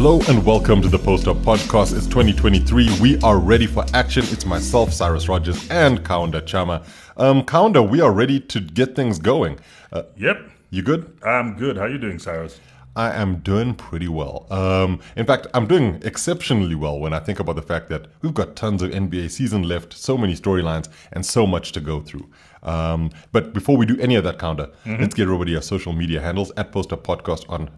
Hello and welcome to the Post Up Podcast. It's 2023. We are ready for action. It's myself, Cyrus Rogers, and Kaunda Chama. Um, Kaunda, we are ready to get things going. Uh, Yep, you good? I'm good. How you doing, Cyrus? I am doing pretty well. Um, in fact, I'm doing exceptionally well when I think about the fact that we've got tons of NBA season left, so many storylines, and so much to go through. Um, but before we do any of that, Kaunda, let's get everybody our social media handles at Post Up Podcast on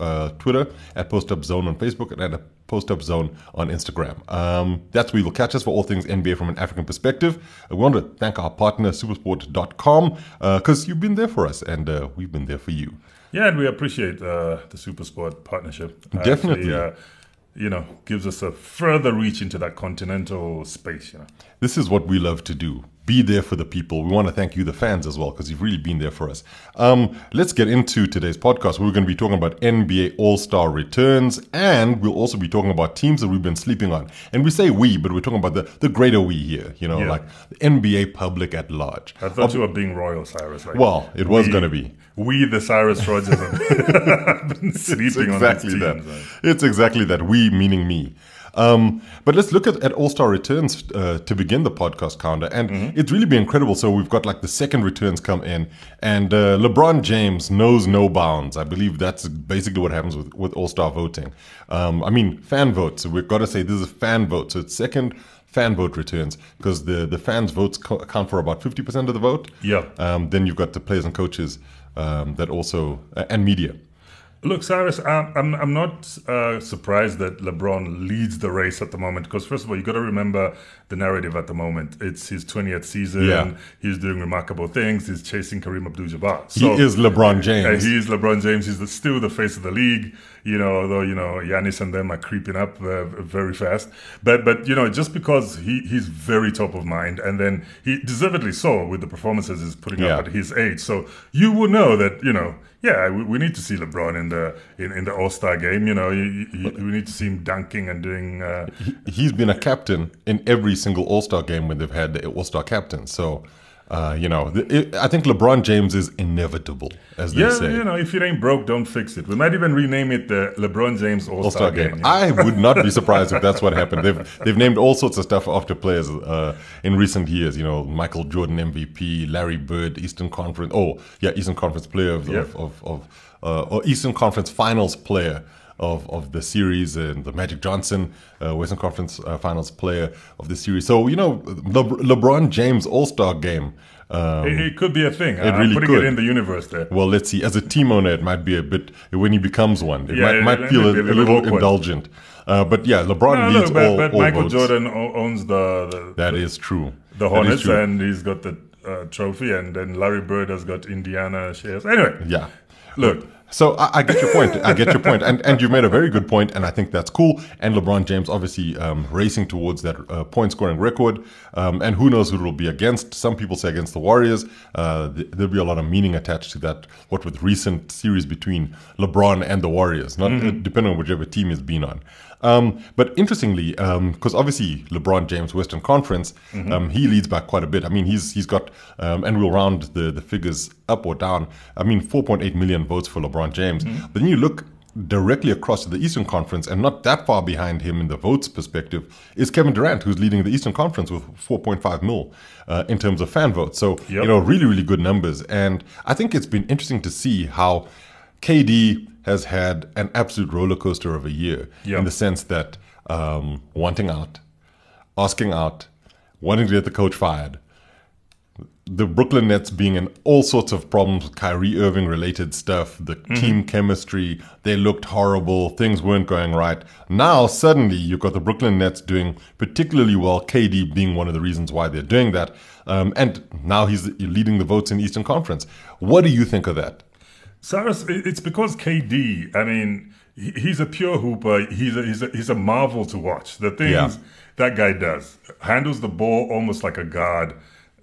uh, Twitter, at Post Up Zone on Facebook, and at Post Up Zone on Instagram. Um, that's where you'll catch us for all things NBA from an African perspective. Uh, we want to thank our partner, supersport.com, because you've been there for us, and uh, we've been there for you. Yeah, and we appreciate uh, the Supersport partnership. Uh, Definitely. actually, uh, you know, gives us a further reach into that continental space. You know. This is what we love to do. Be there for the people. We want to thank you, the fans, as well, because you've really been there for us. Um, let's get into today's podcast. We're going to be talking about NBA All Star returns, and we'll also be talking about teams that we've been sleeping on. And we say we, but we're talking about the, the greater we here, you know, Yeah. like the NBA public at large. I thought you were being royal, Cyrus. Like, Well, it was going to be. We, the Cyrus Rogers, have been It's exactly on that. It's exactly that. We meaning me. Um, but let's look at, at All Star returns uh, to begin the podcast Kaunda, and Mm-hmm. it's really been incredible. So we've got like the second returns come in, and uh, LeBron James knows no bounds. I believe that's basically what happens with, with All Star voting. Um, I mean, fan votes. So we've got to say this is a fan vote. So it's second fan vote returns because the the fans votes co- account for about fifty percent of the vote. Yeah. Um, then you've got the players and coaches um, that also uh, and media. Look, Cyrus, I'm, I'm, not uh, surprised that LeBron leads the race at the moment because, first of all, you got to remember the narrative at the moment. It's his 20th season. Yeah. He's doing remarkable things. He's chasing Kareem Abdul Jabbar. He is LeBron Uh, James. he is LeBron James. He's the, still the face of the league. You know, although you know Giannis and them are creeping up uh, very fast. But but you know, just because he he's very top of mind, and then he deservedly so with the performances he's putting Yeah. up at his age. So you would know that you know. Yeah, we, we need to see LeBron in the in, in the All Star game. You know, you, you, we need to see him dunking and doing. Uh, he's been a captain in every single All Star game when they've had the All Star captain. So, uh, you know, it, I think LeBron James is inevitable, as they yeah, say. you know, if it ain't broke, don't fix it. We might even rename it the LeBron James All Star game. game. I would not be surprised if that's what happened. They've they've named all sorts of stuff after players uh, in recent years. You know, Michael Jordan MVP, Larry Bird, Eastern Conference. Oh, yeah, Eastern Conference player of Yep. of, of, of uh, or Eastern Conference Finals player. Of, of the series and the Magic Johnson uh, Western Conference uh, Finals player of the series. So you know Le- LeBron James All Star game. Um, It, it could be a thing. I'm really putting could. it in the universe there. well, let's see. As a team owner, it might be a bit when he becomes one. It Yeah, might, it- might it feel a, a little awkward. indulgent. Uh, but yeah, LeBron No, leads look, but, all, but all Michael votes. Jordan owns the the, That is true. the Hornets, true. and he's got the uh, trophy, and then Larry Bird has got Indiana shares. Anyway, Yeah. look, So I, I get your point. I get your point, and and you made a very good point, and I think that's cool. And LeBron James obviously um, racing towards that uh, point scoring record, um, and who knows who it'll be against? Some people say against the Warriors. Uh, th- there'll be a lot of meaning attached to that. What with recent series between LeBron and the Warriors, not uh, depending on whichever team he's been on. Um, but interestingly, because obviously LeBron James Western Conference, um, he leads by quite a bit. I mean, he's he's got, um, and we'll round the the figures up or down. I mean, 4.8 million votes for LeBron James. But then you look directly across to the Eastern Conference, and not that far behind him in the votes perspective is Kevin Durant, who's leading the Eastern Conference with 4.5 mil uh, in terms of fan votes. So you know, really really good numbers, and I think it's been interesting to see how KD has had an absolute roller coaster of a year Yeah. in the sense that um, wanting out, asking out, wanting to get the coach fired, the Brooklyn Nets being in all sorts of problems with Kyrie Irving related stuff, the team chemistry, they looked horrible, things weren't going right. Now, suddenly, you've got the Brooklyn Nets doing particularly well, KD being one of the reasons why they're doing that. Um, and now he's leading the votes in Eastern Conference. What do you think of that? Cyrus, it's because KD. I mean, he's a pure hooper. He's a, he's a, he's a marvel to watch. The things Yeah. that guy does handles the ball almost like a guard.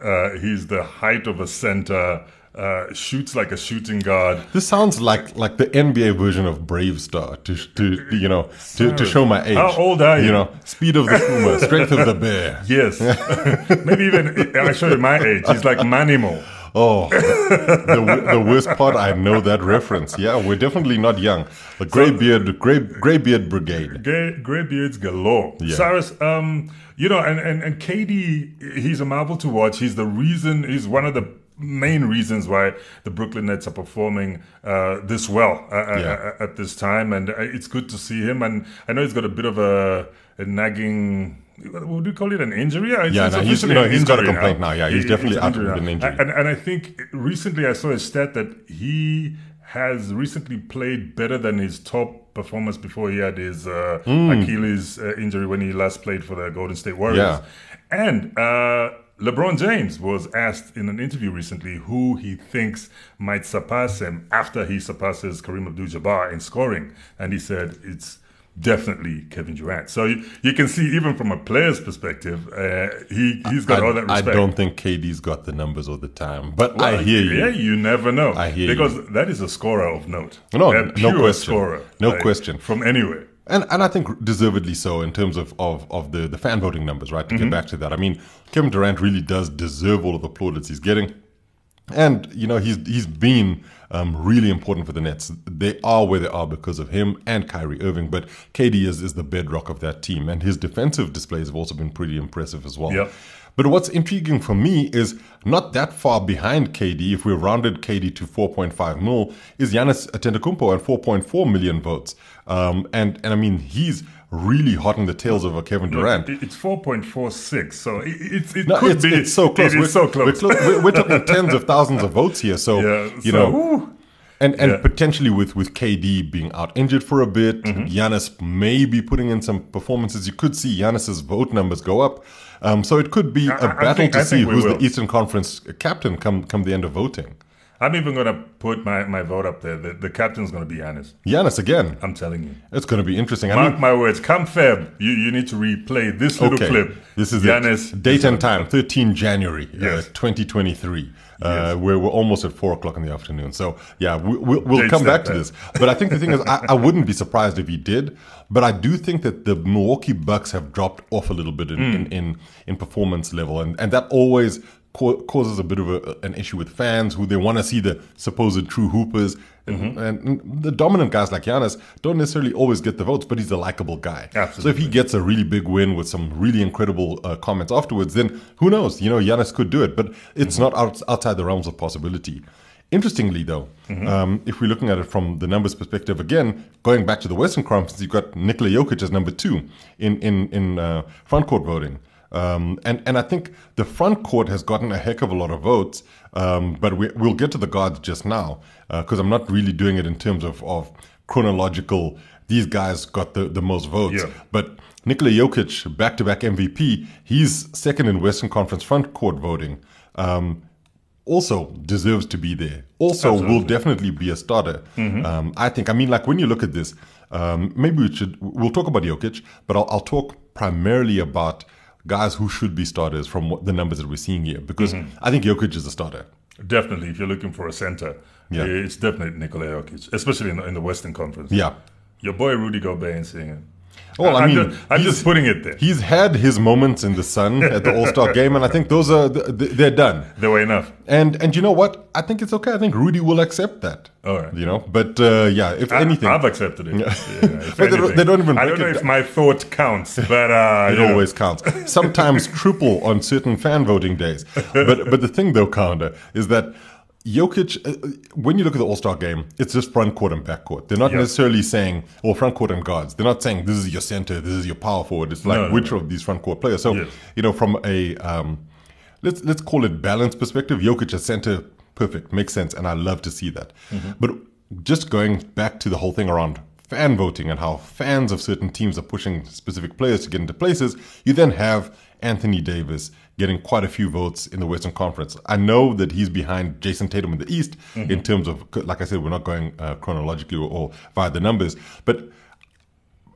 Uh, he's the height of a center. Uh, shoots like a shooting guard. This sounds like like the NBA version of BraveStarr to to you know to, to show my age. How old are you? You know, speed of the puma, strength of the bear. Yes, maybe even I show you my age. He's like Manimal. Oh, the, the worst part, I know that reference. Yeah, we're definitely not young. The gray beard, gray, gray beard brigade. Gray, gray beards galore. Yeah. Cyrus, um, you know, and, and, and KD, he's a marvel to watch. He's the reason, he's one of the main reasons why the Brooklyn Nets are performing uh, this well uh, uh Yeah. uh, at this time. And uh, it's good to see him. And I know he's got a bit of a, a nagging. Would you call it? An injury? It's- Yeah, it's no, he's- no, an he's got a complaint now. Yeah, he's It- definitely out with an injury. And, and I think recently I saw a stat that he has recently played better than his top performance before he had his uh, Achilles uh, injury when he last played for the Golden State Warriors. Yeah. And uh, LeBron James was asked in an interview recently who he thinks might surpass him after he surpasses Kareem Abdul-Jabbar in scoring, and he said it's definitely Kevin Durant. So you, you can see even from a player's perspective, uh, he he's got all that respect. I don't think KD's got the numbers all the time, but Well, I hear you. Yeah, you never know. I hear because you. that is a scorer of note. No, no question. Scorer, No like, question. From anywhere. And and I think deservedly so in terms of, of, of the, the fan voting numbers, right? To Mm-hmm. get back to that. I mean, Kevin Durant really does deserve all of the plaudits he's getting. And, you know, he's he's been um, really important for the Nets. They are where they are because of him and Kyrie Irving, but KD is, is the bedrock of that team. And his defensive displays have also been pretty impressive as well. Yep. But what's intriguing for me is not that far behind KD, if we rounded KD to 4.5 mil, is Giannis Antetokounmpo at 4.4 million votes. Um, and, and I mean, he's really hot in the tails over Kevin Durant. It- It's 4.46, so it, it, No, could it's, be. it's so close. It is we're, so close. We're, we're, we're talking tens of thousands of votes here. So, Yeah, you so, know, and and Yeah. potentially with with KD being out injured for a bit, Mm-hmm. Giannis maybe putting in some performances. You could see Giannis's vote numbers go up. Um, so it could be a I- battle think- to see who's will. the Eastern Conference captain come come the end of voting. I'm even going to put my, my vote up there. The, the captain's going to be Giannis. Giannis again. I'm telling you. It's going to be interesting. I Mark mean, my words. Come Feb, you, you need to replay this little okay, clip. this is Giannis. it. Date and time, 13 January, Yes. uh, 2023. Uh, Yes. where we're almost at four o'clock in the afternoon. So yeah, we, we'll, we'll come that back to this. But I think the thing is, I, I wouldn't be surprised if he did. But I do think that the Milwaukee Bucks have dropped off a little bit in, Hmm. in, in, in performance level, and and that always causes a bit of a, an issue with fans who they want to see the supposed true hoopers. Mm-hmm. And, and the dominant guys like Giannis don't necessarily always get the votes, but he's a likable guy. So if he gets a really big win with some really incredible uh, comments afterwards, then who knows? You know, Giannis could do it, but it's Mm-hmm. not out, outside the realms of possibility. Interestingly, though, Mm-hmm. um, if we're looking at it from the numbers perspective, again, going back to the Western Conference, you've got Nikola Jokic as number two in in in uh, front court voting. Um, and, and I think the front court has gotten a heck of a lot of votes, um, but we, we'll get to the guards just now because I'm not really doing it in terms of, of chronological. These guys got the, the most votes. Yeah. But Nikola Jokic, back to back MVP, he's second in Western Conference front court voting. Um, also deserves to be there. Also will definitely be a starter. Um, I think. I mean, like when you look at this, um, maybe we should. We'll talk about Jokic, but I'll, I'll talk primarily about guys who should be starters from what, the numbers that we're seeing here, because mm-hmm. I think Jokic is a starter. Definitely, if you're looking for a center, Yeah. it's definitely Nikola Jokic, especially in the, in the Western Conference. Yeah. Your boy Rudy Gobert ain't seeing it. Well, I I'm mean, just, I'm just putting it there. He's had his moments in the sun at the All Star game, and I think those are th- th- they're done. They were enough. And and you know what? I think it's okay. I think Rudy will accept that. All right. You know, but uh, yeah, if I- anything, I've accepted it. Yeah, But they don't- they don't even I don't know if my thought counts, but uh, It yeah. always counts. Sometimes triple on certain fan voting days. But but the thing though, Pounder, is that Jokic, uh, when you look at the All Star game, it's just front court and back court. They're not Yeah. necessarily saying, or front court and guards. They're not saying this is your center, this is your power forward. It's like No, no, which of these front court players. So Yes. you know, from a um, let's let's call it balance perspective, Jokic at center, perfect, makes sense, and I love to see that. Mm-hmm. But just going back to the whole thing around fan voting and how fans of certain teams are pushing specific players to get into places, you then have Anthony Davis getting quite a few votes in the Western Conference. I know that he's behind Jayson Tatum in the East in terms of, like I said, we're not going uh, chronologically or, or via the numbers, but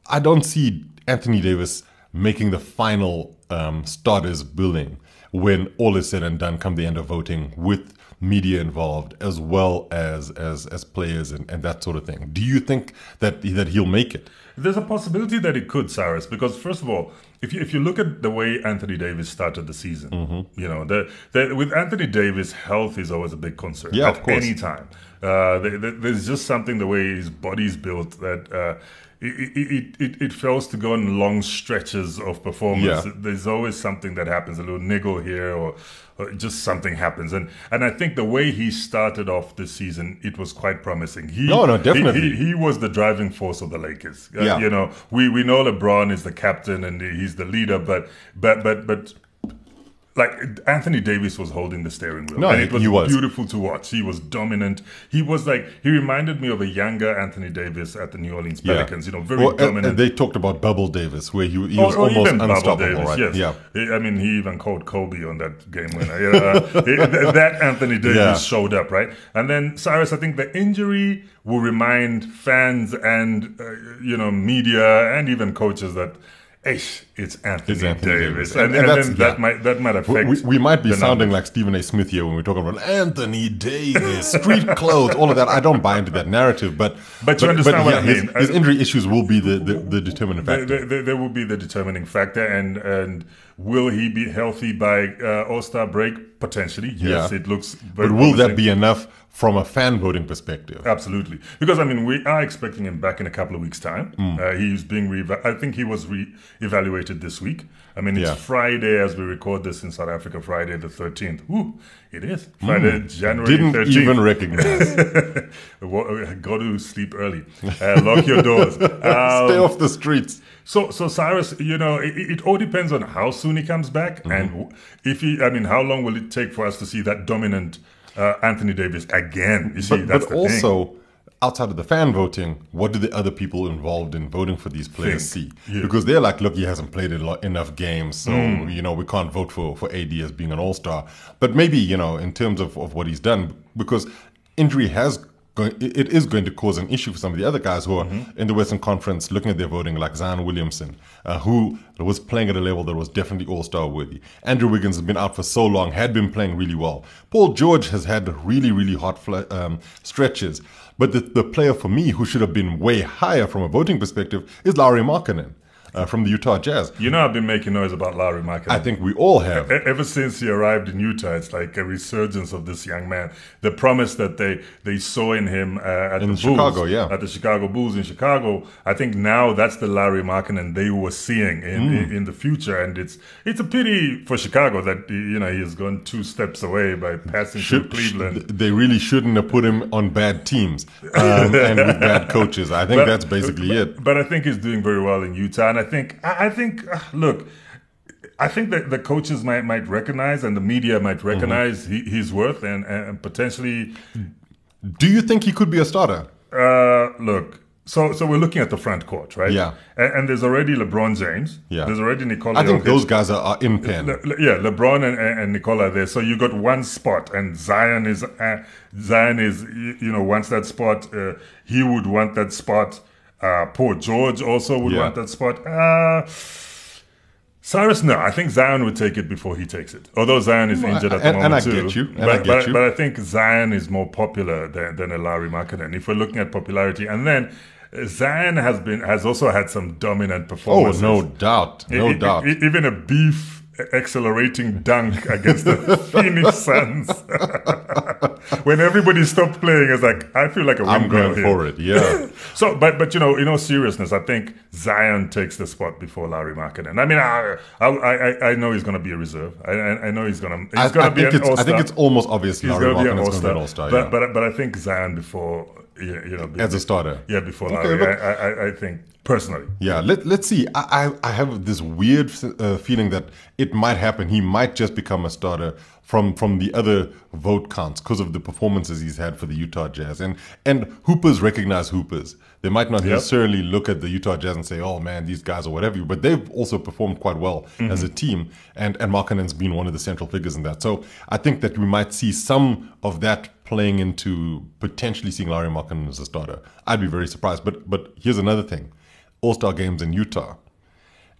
I don't see Anthony Davis making the final um, starters billing when all is said and done come the end of voting with media involved as well as as as players and, and that sort of thing. Do you think that that he'll make it? There's a possibility that it could, Cyrus, because first of all, if you, if you look at the way Anthony Davis started the season, Mm-hmm. you know, the, the, with Anthony Davis, health is always a big concern. Yeah, at of course. any time. Uh, there- there- there's just something the way his body's built that uh, it, it, it, fails to go on long stretches of performance. Yeah. There's always something that happens, a little niggle here or, or just something happens. And and I think the way he started off this season, it was quite promising. He, No, no, definitely. He, he was the driving force of the Lakers. Uh, Yeah. You know, we, we know LeBron is the captain and he's the leader, but but but but like Anthony Davis was holding the steering wheel, No, and it was, he was. beautiful to watch. He was dominant. He was like he reminded me of a younger Anthony Davis at the New Orleans Pelicans. You know, very Well, dominant. they talked about Bubble Davis, where he, he was or almost even unstoppable, Davis, right? Yes. Yeah. He- I mean, he even called Kobe on that game winner. Yeah, uh, that Anthony Davis Yeah. showed up, right? And then Cyrus, I think the injury will remind fans and uh, you know media and even coaches that. It's Anthony, It's Anthony Davis, Davis. and, And- and then that yeah. might that might affect. We, we might be sounding numbers. like Stephen A. Smith here when we're talking about Anthony Davis, street clothes, all of that. I don't buy into that narrative, but But you understand what I his, mean. His I- injury issues will be the, the, the determining factor. there, there- there will be the determining factor, and and will he be healthy by uh, All Star break? Potentially, yes. Yeah. It looks. Very But will that be enough from a fan voting perspective? Absolutely, because I mean, we are expecting him back in a couple of weeks' time. Hmm. Uh, he's being re. I think he was re-evaluated this week. I mean, it's Yeah. Friday as we record this in South Africa. Friday the thirteenth. Ooh, it is Friday, January Hmm. Didn't thirteenth. even recognize. Go to sleep early. Uh, lock your doors. Um, Stay off the streets. So, so Cyrus, you know, it, it all depends on how soon he comes back, Mm-hmm. and if he, I mean, how long will it take for us to see that dominant uh, Anthony Davis again? You see, But, that's but the thing. also, outside of the fan voting, what do the other people involved in voting for these players see? Yeah. Because they're like, look, he hasn't played a lot, enough games, so Hmm. you know we can't vote for for AD as being an All Star. But maybe you know, in terms of, of what he's done, because injury has. Going, it is going to cause an issue for some of the other guys who are Mm-hmm. in the Western Conference looking at their voting, like Zion Williamson, uh, who was playing at a level that was definitely All Star worthy. Andrew Wiggins has been out for so long, had been playing really well. Paul George has had really, really hot fl- um, stretches. But the, the player for me who should have been way higher from a voting perspective is Larry Markkanen uh, from the Utah Jazz. you know, I've been making noise about Larry Markkanen. I think we all have. E- Ever since he arrived in Utah, it's like a resurgence of this young man. The promise that they, they saw in him uh, at In the Chicago, Bulls, yeah. at the Chicago Bulls in Chicago. I think now that's the Larry Markkanen they were seeing in, Hmm. in, in the future, and it's it's a pity for Chicago that you know he has gone two steps away by passing Should- to Cleveland. they really shouldn't have put him on bad teams um, and with bad coaches. I think But- that's basically but, it. But I think he's doing very well in Utah, and I think I, I think uh, look, I think that the coaches might might recognize and the media might Mm-hmm. recognize he, his worth and, and potentially Do you think he could be a starter? uh, look. So so we're looking at the front court, right? Yeah. And, and there's already LeBron James. Yeah. There's already Nikola. I think Jokic. those guys are, are in pen. Le- le- yeah, LeBron and, and, and Nicola there. So you got one spot, and Zion is uh, Zion is you, you know wants that spot. Uh, he would want that spot. Uh, Paul George also would Yeah. want that spot. Uh, Cyrus, no, I think Zion would take it before he takes it. Although Zion is injured at the and- and moment I too. get you, and but, I get but, you. but I think Zion is more popular than, than a Larry Markkanen. If we're looking at popularity, and then uh, Zion has been has also had some dominant performances. Oh, no doubt. No e- doubt. e- even a beef accelerating dunk against the Phoenix Suns. when everybody stopped playing, it's like I feel like a I'm going here. for it. Yeah. So, but but you know, in all seriousness, I think Zion takes the spot before Larry Markkanen. I mean, I I, I, I know he's going to be a reserve. I, I know he's going to he's going to be an it's, I think it's almost obvious he's Larry going to be an Markkanen's going to be all-star. an all-star. but, yeah. but but I think Zion before you you know As a starter. Yeah, before Okay, Larry. look- I, I I think personally. Yeah, let, let's see. I, I, I have this weird uh, feeling that it might happen. He might just become a starter from from the other vote counts because of the performances he's had for the Utah Jazz. And and hoopers recognize hoopers. They might not Yep. necessarily look at the Utah Jazz and say, "Oh man, these guys or whatever," but they've also performed quite well as a team. And and Markkanen's been one of the central figures in that. So I think that we might see some of that playing into potentially seeing Larry Markkanen as a starter. I'd be very surprised. But but here's another thing. All Star games in Utah.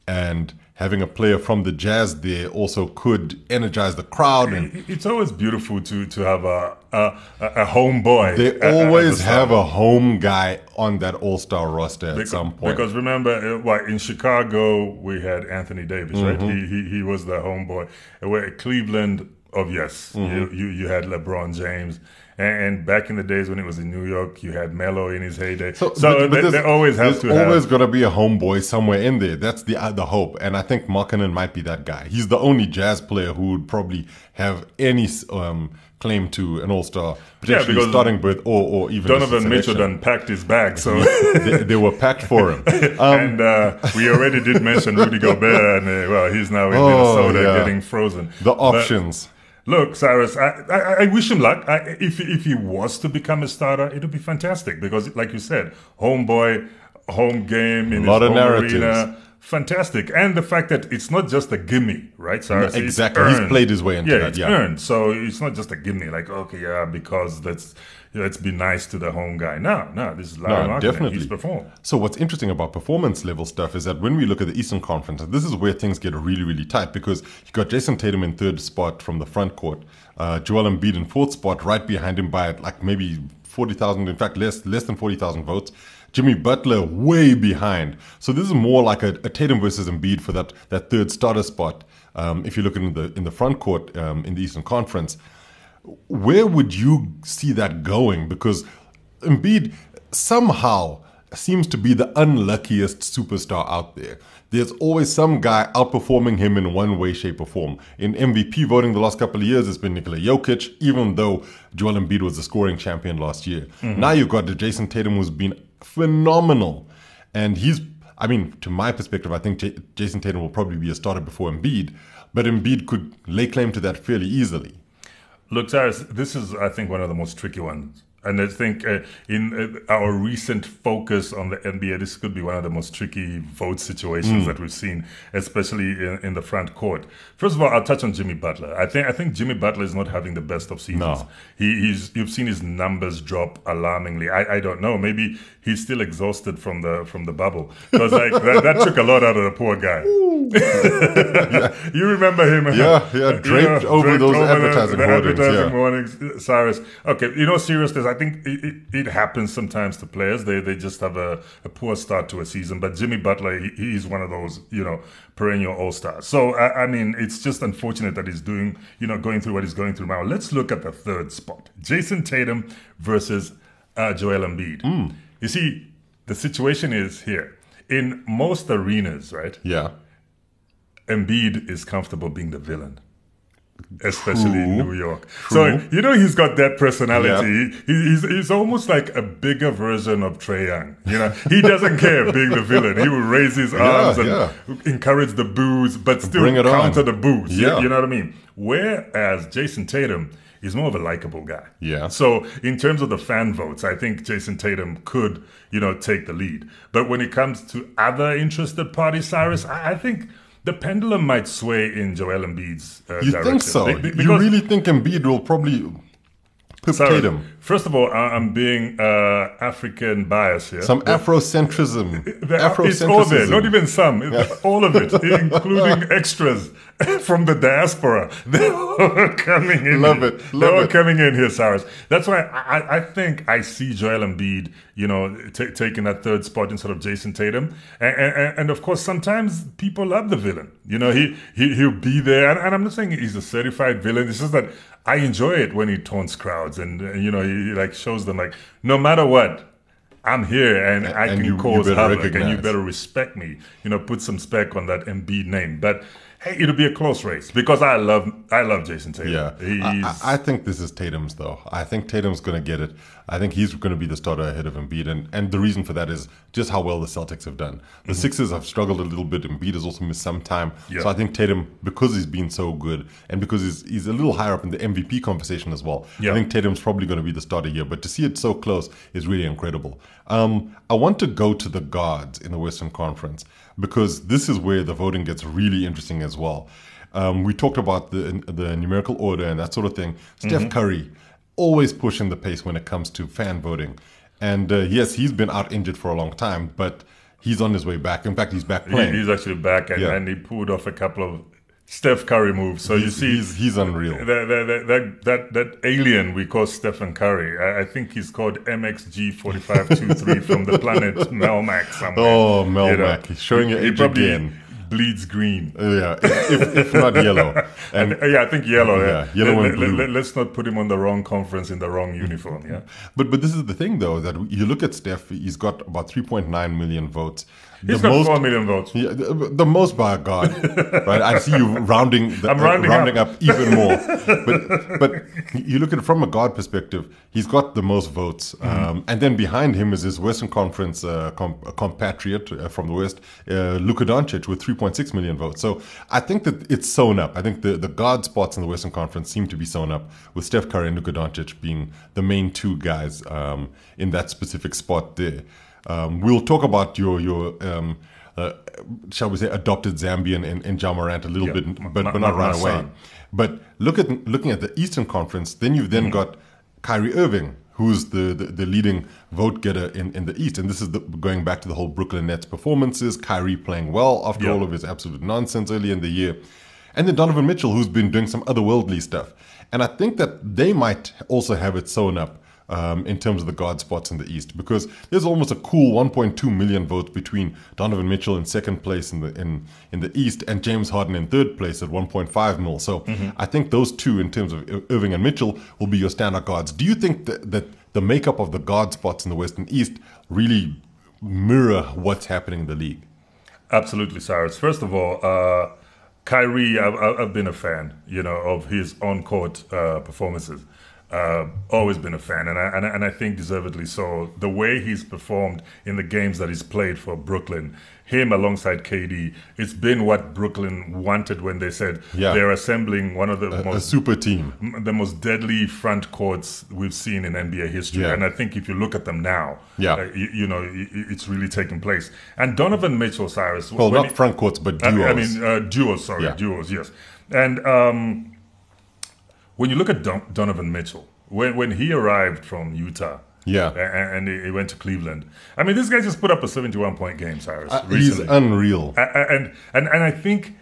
And having a player from the Jazz there also could energize the crowd. And it's always beautiful to to have a a, a home boy. They always have a home guy on that All Star roster at because, some point. Because remember, uh, what in Chicago we had Anthony Davis, right? Mm-hmm. He, he he was the home boy. And Where Cleveland, oh yes, Mm-hmm. you, you you had LeBron James. And, and back in the days when it was in New York, you had Melo in his heyday. So, they, there's- they always have to always going to be a homeboy somewhere in there. That's the uh, the hope, and I think Markkanen might be that guy. He's the only Jazz player who would probably have any um, claim to an All Star, potentially because starting berth or or even Donovan Mitchell done packed his bag, so they, they were packed for him. Um, and uh, we already did mention Rudy Gobert, and uh, well, he's now in Oh, Minnesota yeah. getting frozen. the But- options. Look, Cyrus, I, I, I wish him luck. I, if if he was to become a starter, it would be fantastic because, like you said, homeboy, home game in A lot his of home narratives. arena, fantastic. And the fact that it's not just a gimme, right, Cyrus? It's exactly. He's played his way into yeah, that, It's yeah. earned, so it's not just a gimme. Like, okay, yeah, because let's let's be nice to the home guy. No, no, this is Larry No, definitely. He's performed. So what's interesting about performance level stuff is that when we look at the Eastern Conference, this is where things get really, really tight because you got Jayson Tatum in third spot from the front court, uh, Joel Embiid in fourth spot, right behind him by like maybe forty thousand, in fact less less than forty thousand votes. Jimmy Butler way behind. So this is more like a, a Tatum versus Embiid for that that third starter spot. Um, if you look in the in the front court um, in the Eastern Conference, where would you see that going? Because Embiid somehow seems to be the unluckiest superstar out there. There's always some guy outperforming him in one way, shape, or form. In MVP voting the last couple of years, it's been Nikola Jokic, even though Joel Embiid was the scoring champion last year. Now you've got the Jayson Tatum who's been phenomenal. And he's, I mean, to my perspective, I think J- Jayson Tatum will probably be a starter before Embiid, but Embiid could lay claim to that fairly easily. Look, Cyrus, this is, I think, one of the most tricky ones. And I think uh, in uh, our recent focus on the NBA, this could be one of the most tricky vote situations that we've seen, especially in, in the front court. First of all, I'll touch on Jimmy Butler. I think I think Jimmy Butler is not having the best of seasons. No. He, he's you've seen his numbers drop alarmingly. I, I don't know. Maybe he's still exhausted from the from the bubble because like that, that took a lot out of the poor guy. you remember him? Yeah, yeah, draped over those the- advertising the hoardings, advertising yeah. warnings, Cyrus. Okay, you know, seriousness. I think it, it, it happens sometimes to players. They they just have a, a poor start to a season. But Jimmy Butler, he, he's one of those, you know, perennial all stars. So I, I mean, it's just unfortunate that he's doing, you know, going through what he's going through now. Let's look at the third spot: Jayson Tatum versus uh, Joel Embiid. Hmm. You see, the situation is here in most arenas, right? Yeah. Embiid is comfortable being the villain, especially in New York. So you know he's got that personality. Yeah. He, he's he's almost like a bigger version of Trae Young. You know, he doesn't care being the villain. He will raise his arms and yeah. encourage the boos, but still Bring it on. counter the boos. You- Yeah. you know what I mean? Whereas Jayson Tatum is more of a likable guy. Yeah. So in terms of the fan votes, I think Jayson Tatum could, you know, take the lead. But when it comes to other interested parties, Cyrus, I, I think the pendulum might sway in Joel Embiid's uh, You direction. think so? Be- you really think Embiid will probably Tatum? First of all, I'm being uh, African bias here. Some Afrocentrism. The- It's all there, not even some, It's all of it, including extras from the diaspora. They are coming in. Love it, they love were it. coming in here, Cyrus. That's why I, I- think I see Joel Embiid, you know, ta taking that third spot instead of Jayson Tatum. And, and, and of course, sometimes people love the villain. You know, he, he he'll be there, and, and I'm not saying he's a certified villain. It's just that I enjoy it when he taunts crowds, and, you know, he, he like shows them like, no matter what. I'm here and I can you- you cause better havoc and you better respect me. You know, put some spec on that Embiid name. But hey, it'll be a close race because I love I love Jayson Tatum. Yeah, I, I- think this is Tatum's though. I think Tatum's going to get it. I think he's going to be the starter ahead of Embiid, and and the reason for that is just how well the Celtics have done. The Sixers have struggled a little bit. Embiid has also missed some time. Mm-hmm. So I think Tatum, because he's been so good, and because he's he's a little higher up in the MVP conversation as well. I think Tatum's probably going to be the starter here. But to see it so close is really incredible. Um, I want to go to the guards in the Western Conference because this is where the voting gets really interesting as well. Um, we talked about the the numerical order and that sort of thing. Steph Curry always pushing the pace when it comes to fan voting, and uh, yes, he's been out injured for a long time, but he's on his way back. In fact, he's back playing. he's actually back, and, Yeah. and he pulled off a couple of Steph Curry moves. So you see, he's- he's unreal. That that, that, that, that, alien we call Stephen Curry. I, I think he's called MXG4523 from the planet Melmac somewhere. Oh, Melmac. He's showing your age again. Bleeds green. Uh, yeah, if, if, not yellow. And, And yeah, I think yellow. Yeah, Yeah, yellow let, and blue. Let, us not put him on the wrong conference in the wrong uniform. Yeah, but but this is the thing though that you look at Steph. He's got about 3.9 million votes. He's the got most four million votes. Yeah, the, the most by God, right? I see you rounding, the, I'm rounding up. even more. But but you look at it from a guard perspective. He's got the most votes, Mm-hmm. um, and then behind him is his Western Conference uh, com- compatriot uh, from the West, uh, Luka Doncic, with 3.6 million votes. So I think that it's sewn up. I think the the guard spots in the Western Conference seem to be sewn up with Steph Curry and Luka Doncic being the main two guys um, in that specific spot there. Um, we'll talk about your your um, uh, shall we say adopted Zambian in, in Ja Morant a little Yeah, bit, but, my- but not right away. But look at looking at the Eastern Conference, then you've Mm-hmm. then got Kyrie Irving, who's the, the, the leading vote getter in, in the East. And this is the, going back to the whole Brooklyn Nets performances, Kyrie playing well after all of his absolute nonsense early in the year. And then Donovan Mitchell, who's been doing some otherworldly stuff. And I think that they might also have it sewn up um, in terms of the guard spots in the East because there's almost a cool 1.2 million votes between Donovan Mitchell in second place in the in in the East and James Harden in third place at 1.5 mil. So I think those two, in terms of Irving and Mitchell, will be your standout guards. Do you think that, that the makeup of the guard spots in the West and East really mirror what's happening in the league? Absolutely, Cyrus. First of all, uh, Kyrie, I've, I've I've been a fan, you know, of his on-court uh, performances. Uh, always been a fan, and I, and I and I think deservedly so. The way he's performed in the games that he's played for Brooklyn, him alongside KD, it's been what Brooklyn wanted when they said Yeah. they're assembling one of the A most super team. m- the most deadly front courts we've seen in NBA history. Yeah. And I think if you look at them now, Yeah. uh, you, you know, i- i- it's really taking place. And Donovan Mitchell, Cyrus. Well, not he- front courts, but I duos. mean, I mean uh, duos, sorry, Yeah. duos, yes. And um, when you look at Don- Donovan Mitchell, when, when he arrived from Utah, Yeah. a- and, he- went to Cleveland, I mean, this guy just put up a 71 point game, Cyrus. Uh, he's unreal. And and and I think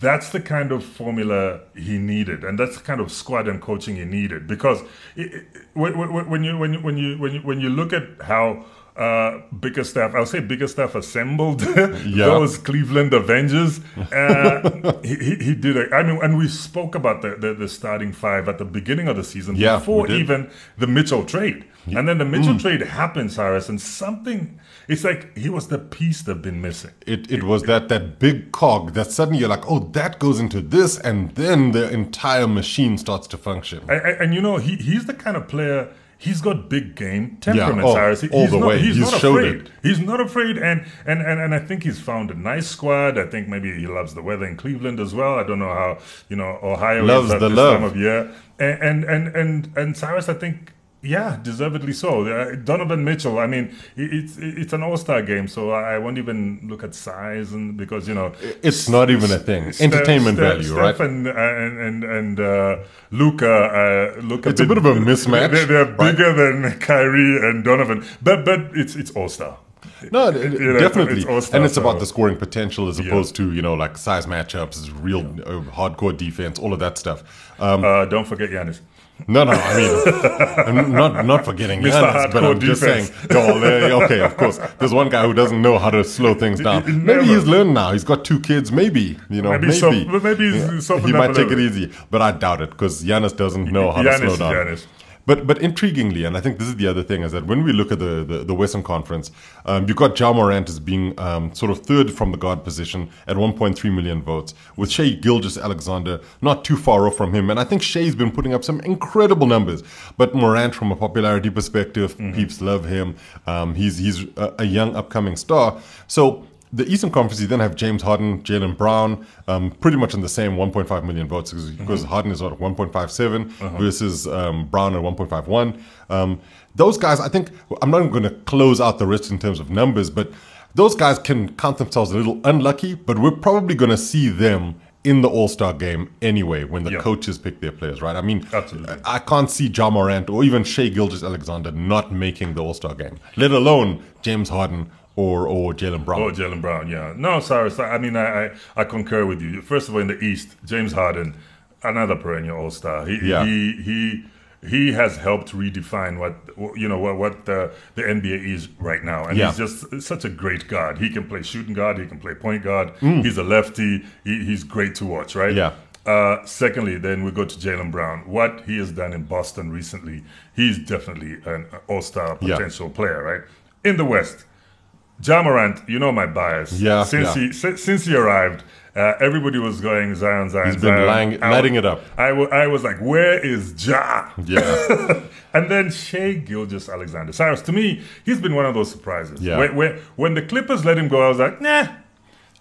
that's the kind of formula he needed, and that's the kind of squad and coaching he needed. Because it, it, when, when when you when you when you when you when you look at how uh, Bickerstaff, I'll say Bickerstaff assembled those Cleveland Avengers. Uh, he, he, he did. A, I mean, and we spoke about the, the the starting five at the beginning of the season Yeah, before. Mm. even the Mitchell trade. And then the Mitchell trade happens, Cyrus, and something. It's like he was the piece that been missing. It, it was that, that big cog that suddenly you're like, oh, that goes into this, and then the entire machine starts to function. And, and, and you know, he, he's the kind of player. He's got big game temperament, oh, Cyrus. He- all he's the not, way. He's, He's not showed afraid. it. He's not afraid, and, and and and I think he's found a nice squad. I think maybe he loves the weather in Cleveland as well. I don't know how you know Ohio Loves is at the this love. time of year. And and and and, and Cyrus, I think. Yeah, deservedly so. Uh, Donovan Mitchell. I mean, it's it's an All Star game, so I won't even look at size and because you know It's not even a thing. Steph- Entertainment Steph- value, Steph right? And and and, and uh, Luka, uh, Luka. It's a bit of a mismatch, They're, they're right? bigger than Kyrie and Donovan, but but it's it's all star. No, You know, definitely. it's and it's so- about the scoring potential as opposed to, you know, like size matchups, real uh, hardcore defense, all of that stuff. Um, Uh, don't forget Giannis. No, no, I mean, I'm not not forgetting. Giannis, but I'm just defense. saying. Oh, okay, of course. There's one guy who doesn't know how to slow things down. Maybe he's learned now. He's got two kids. Maybe you know, Maybe maybe so- maybe he's softened he might take it easy, but I doubt it because Giannis doesn't know how to slow down. Giannis. But but intriguingly, and I think this is the other thing, is that when we look at the, the, the Western Conference, um, you've got Ja Morant as being um, sort of third from the guard position at 1.3 million votes, with Shai Gilgeous-Alexander not too far off from him. And I think Shai's been putting up some incredible numbers. But Morant, from a popularity perspective, peeps love him. Um, he's he's a, a young upcoming star. So the Eastern Conference, you then have James Harden, Jaylen Brown, um, pretty much in the same 1.5 million votes because, because Harden is at 1.57 versus um, Brown at 1.51. Um, those guys, I think, I'm not going to close out the rest in terms of numbers, but those guys can count themselves a little unlucky, but we're probably going to see them in the All Star game anyway when the Yeah. coaches pick their players, right? I mean, Absolutely. I can't see Ja Morant or even Shai Gilgeous-Alexander not making the All Star game, let alone James Harden or or Jaylen Brown. Oh, Jaylen Brown, yeah. No, Cyrus, I mean, I, I, I concur with you. First of all, in the East, James Harden, another perennial All Star. He, Yeah. he he he has helped redefine what you know what what the, the NBA is right now, and Yeah. he's just such a great guard. He can play shooting guard, he can play point guard. He's a lefty. He, he's great to watch, right? Mm. Yeah. Uh, secondly, then we go to Jaylen Brown. What he has done in Boston recently, he's definitely an all-star Yeah. potential player, right? In the West, Ja Morant, you know my bias. Yeah, Since yeah. he si- since he arrived, uh, everybody was going Zion, Zion, He's been Zion. lying- I lighting it up. I I was like, where is Ja? Yeah. and then Shai Gilgeous-Alexander. Cyrus, to me, he's been one of those surprises. Yeah. When, when, when the Clippers let him go, I was like, nah.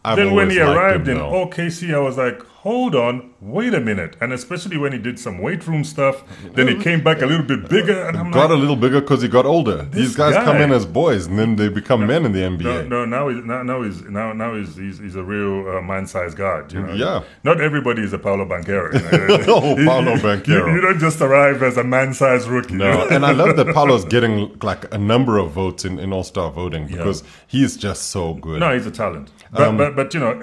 I've then when he arrived him, in though. OKC, I was like, hold on, wait a minute. And especially when he did some weight room stuff, then he came back a little bit bigger, and I'm got like, a little bigger because he got older. These guys guy- come in as boys and then they become men in the NBA. no, no now he's now, now he's now now he's he's, he's a real uh, man-sized guard. You know, Yeah. Not everybody is a Paolo Banchero. you know. Oh, Paolo You- You, you don't just arrive as a man-sized rookie. No, and I love that Paolo's getting like a number of votes in, in All Star voting because he's just so good. No, he's a talent. But, Um, but, but you know,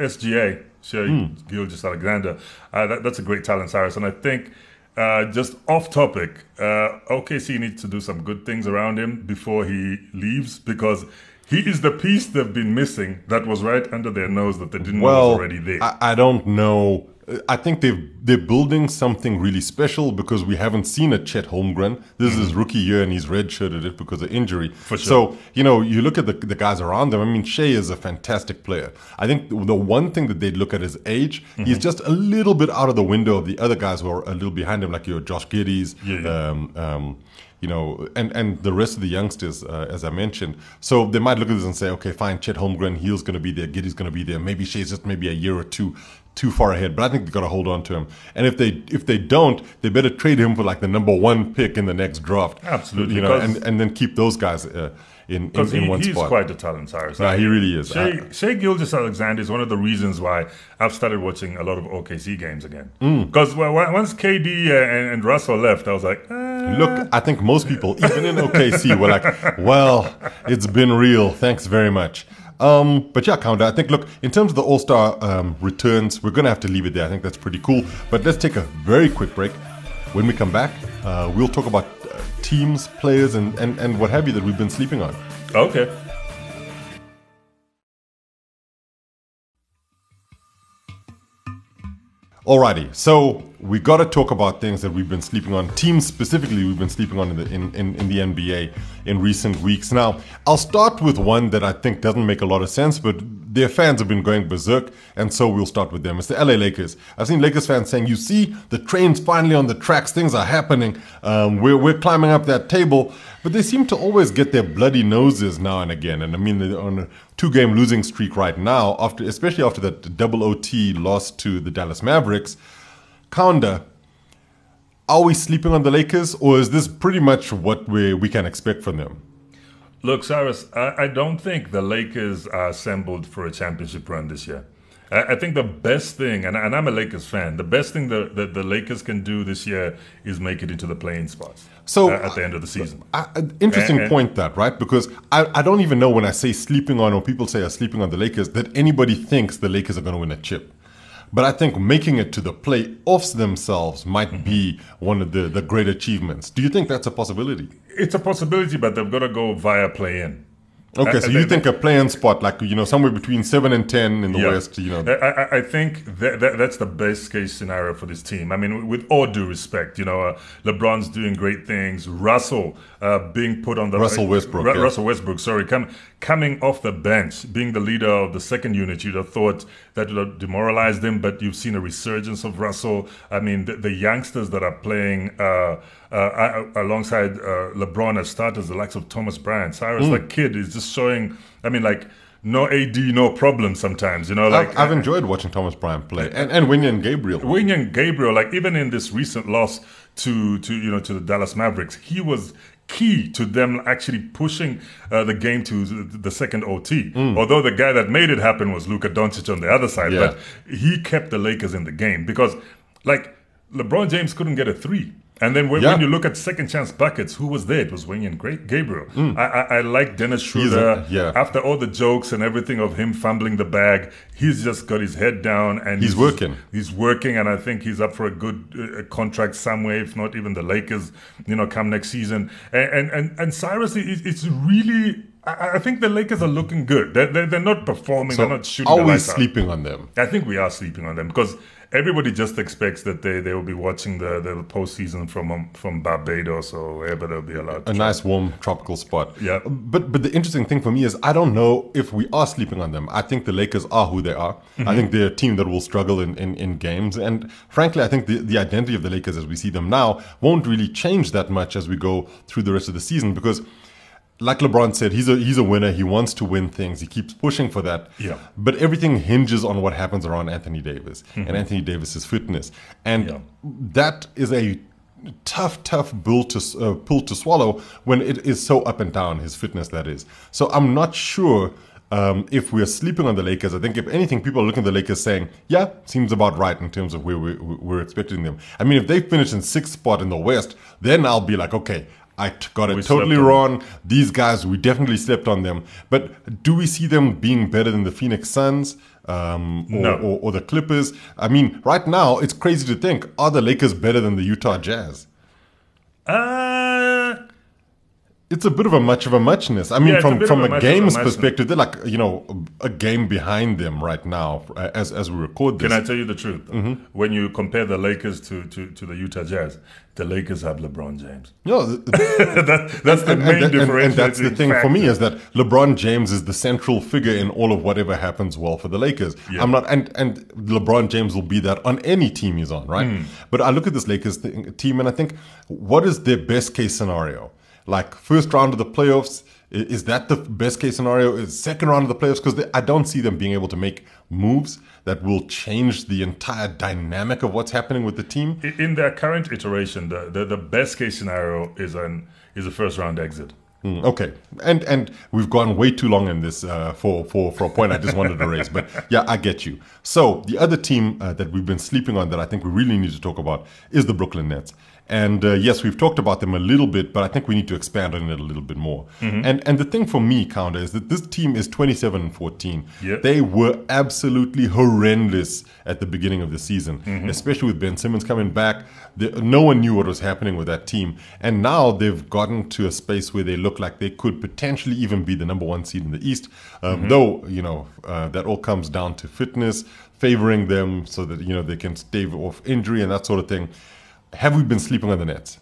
SGA, Shai Hmm. Gilgeous-Alexander, uh, that, that's a great talent, Cyrus. And I think, uh, just off topic, uh, OKC needs to do some good things around him before he leaves because he is the piece they've been missing that was right under their nose that they didn't know well, was already there. I, I don't know. I think they've they're building something really special because we haven't seen a Chet Holmgren. This is his rookie year and he's redshirted it because of injury. Sure. So you know, you look at the the guys around them. I mean, Shai is a fantastic player. I think the one thing that they'd look at is age. Mm-hmm. He's just a little bit out of the window of the other guys who are a little behind him, like your Josh Giddeys. Yeah, yeah. Um, um, you know, and, and the rest of the youngsters, uh, as I mentioned. So they might look at this and say, okay, fine, Chet Holmgren, he's going to be there, Giddey's going to be there. Maybe Shai's just maybe a year or two too far ahead. But I think they've got to hold on to him. And if they if they don't, they better trade him for like the number one pick in the next draft. Absolutely, You know, and, and then keep those guys uh, in, in, he, one he's spot. He's quite a talent, Cyrus. Yeah, he really is. Shai, I- Shai Gilgeous-Alexander is one of the reasons why I've started watching a lot of OKC games again. Mm. Because once KD and, and Russell left, I was like, eh, Look, I think most people, even in OKC, were like, well, it's been real. Thanks very much. Um, but yeah, Kaunda, I think, look, in terms of the All Star um, returns, we're going to have to leave it there. I think that's pretty cool. But let's take a very quick break. When we come back, uh, we'll talk about uh, teams, players, and, and, and what have you that we've been sleeping on. okay. Alrighty, so we got to talk about things that we've been sleeping on. Teams specifically, we've been sleeping on in the in, in, in the NBA in recent weeks. Now, I'll start with one that I think doesn't make a lot of sense, but their fans have been going berserk, and so we'll start with them. It's the LA Lakers. I've seen Lakers fans saying, "You see, the train's finally on the tracks. Things are happening. Um, we're we're climbing up that table." But they seem to always get their bloody noses now and again. And I mean, they're on a two-game losing streak right now, after especially after that double OT loss to the Dallas Mavericks. Kaunda, are we sleeping on the Lakers, or is this pretty much what we we can expect from them? Look, Cyrus, I, I don't think the Lakers are assembled for a championship run this year. I, I think the best thing, and, and I'm a Lakers fan, the best thing that, that the Lakers can do this year is make it into the playing spots So- uh, at the end of the season. I, I- interesting uh, point that right because I, I don't even know when I say sleeping on or people say are sleeping on the Lakers that anybody thinks the Lakers are going to win a chip. But I think making it to the playoffs themselves might Mm-hmm. be one of the, the great achievements. Do you think that's a possibility? It's a possibility, but they've got to go via play in. Okay, so you think a play-in spot, like you know, somewhere between seven and ten in the Yeah. West, you know, I, I, I think that, that that's the best case scenario for this team. I mean, with all due respect, you know, uh, LeBron's doing great things. Russell uh, being put on the Russell Westbrook, yeah. Russell Westbrook, sorry, com- coming off the bench, being the leader of the second unit. You'd have thought that would have demoralized him, but you've seen a resurgence of Russell. I mean, the, the youngsters that are playing uh, uh, alongside uh, LeBron as starters, the likes of Thomas Bryant, Cyrus, Mm. the kid is just showing. I mean, like. No AD, no problem. Sometimes, you know, like I've, I've enjoyed watching Thomas Bryant play and and Wenyen Gabriel. William Gabriel, like even in this recent loss to to you know to the Dallas Mavericks, he was key to them actually pushing uh, the game to the second OT. Although the guy that made it happen was Luka Doncic on the other side, Yeah. but he kept the Lakers in the game because like LeBron James couldn't get a three. And then when, Yeah. when you look at second chance buckets, who was there? It was Wenyen Gra- Gabriel. I, I, I like Dennis a- Schroeder. yeah. After all the jokes and everything of him fumbling the bag, he's just got his head down and He's working. He's working, and I think he's up for a good uh, contract somewhere, if not even the Lakers, you know, come next season. And and and, and Cyrus, it, it's really. I, think the Lakers are looking good. They're, they're, they're not performing. they're not shooting. are we sleeping on them? I think we are sleeping on them because everybody just expects that they, they will be watching the, the postseason from um, from Barbados or wherever they'll be allowed. a To. nice warm tropical spot. Yeah. But but the interesting thing for me is I don't know if we are sleeping on them. I think the Lakers are who they are. Mm-hmm. I think they're a team that will struggle in, in, in games. And frankly, I think the, the identity of the Lakers as we see them now won't really change that much as we go through the rest of the season because like LeBron said, he's a he's a winner. He wants to win things. He keeps pushing for that. Yeah. But everything hinges on what happens around Anthony Davis and Anthony Davis's fitness, and Yeah. that is a tough, tough bull to uh, pill to swallow when it is so up and down. His fitness, that is. So I'm not sure. Um, if we're sleeping on the Lakers, I think if anything, people are looking at the Lakers saying, "Yeah, seems about right in terms of where we, we're expecting them." I mean, if they finish in sixth spot in the West, then I'll be like, "Okay, I t- got it We totally wrong." on. These guys, we definitely slept on them. But do we see them being better than the Phoenix Suns um, or, No. or, or the Clippers? I mean, right now, it's crazy to think are the Lakers better than the Utah Jazz? Uh, It's a bit of a much of a muchness. I mean, Yeah, it's a from from a a, games perspective, they're like you know a game behind them right now uh, as as we record this. can I tell you the truth? Mm-hmm. When you compare the Lakers to, to, to the Utah Jazz, the Lakers have LeBron James. no, that, that's the and, main and- and- differentiating and that's the thing for me is that LeBron James is the central figure in all of whatever happens well for the Lakers. Yeah. I'm not, and and LeBron James will be that on any team he's on, right? Hmm. But I look at this Lakers thing, team and I think, what is their best case scenario? Like first round of the playoffs, is that the best case scenario? Is second round of the playoffs? Because I don't see them being able to make moves that will change the entire dynamic of what's happening with the team. In their current iteration, the, the, the best case scenario is an is a first round exit. Mm, Okay, and and we've gone way too long in this uh, for for for a point I just wanted to raise, but yeah, I get you. So the other team uh, that we've been sleeping on that I think we really need to talk about is the Brooklyn Nets. And uh, yes, we've talked about them a little bit, but I think we need to expand on it a little bit more. And and the thing for me, Kaunda, is that this team is 27 and 14. Yeah. They were absolutely horrendous at the beginning of the season, especially with Ben Simmons coming back. The, no one knew what was happening with that team. And now they've gotten to a space where they look like they could potentially even be the number one seed in the East. Um, Though, you know, uh, that all comes down to fitness, favoring them so that, you know, they can stave off injury and that sort of thing. Have we been sleeping on the Nets?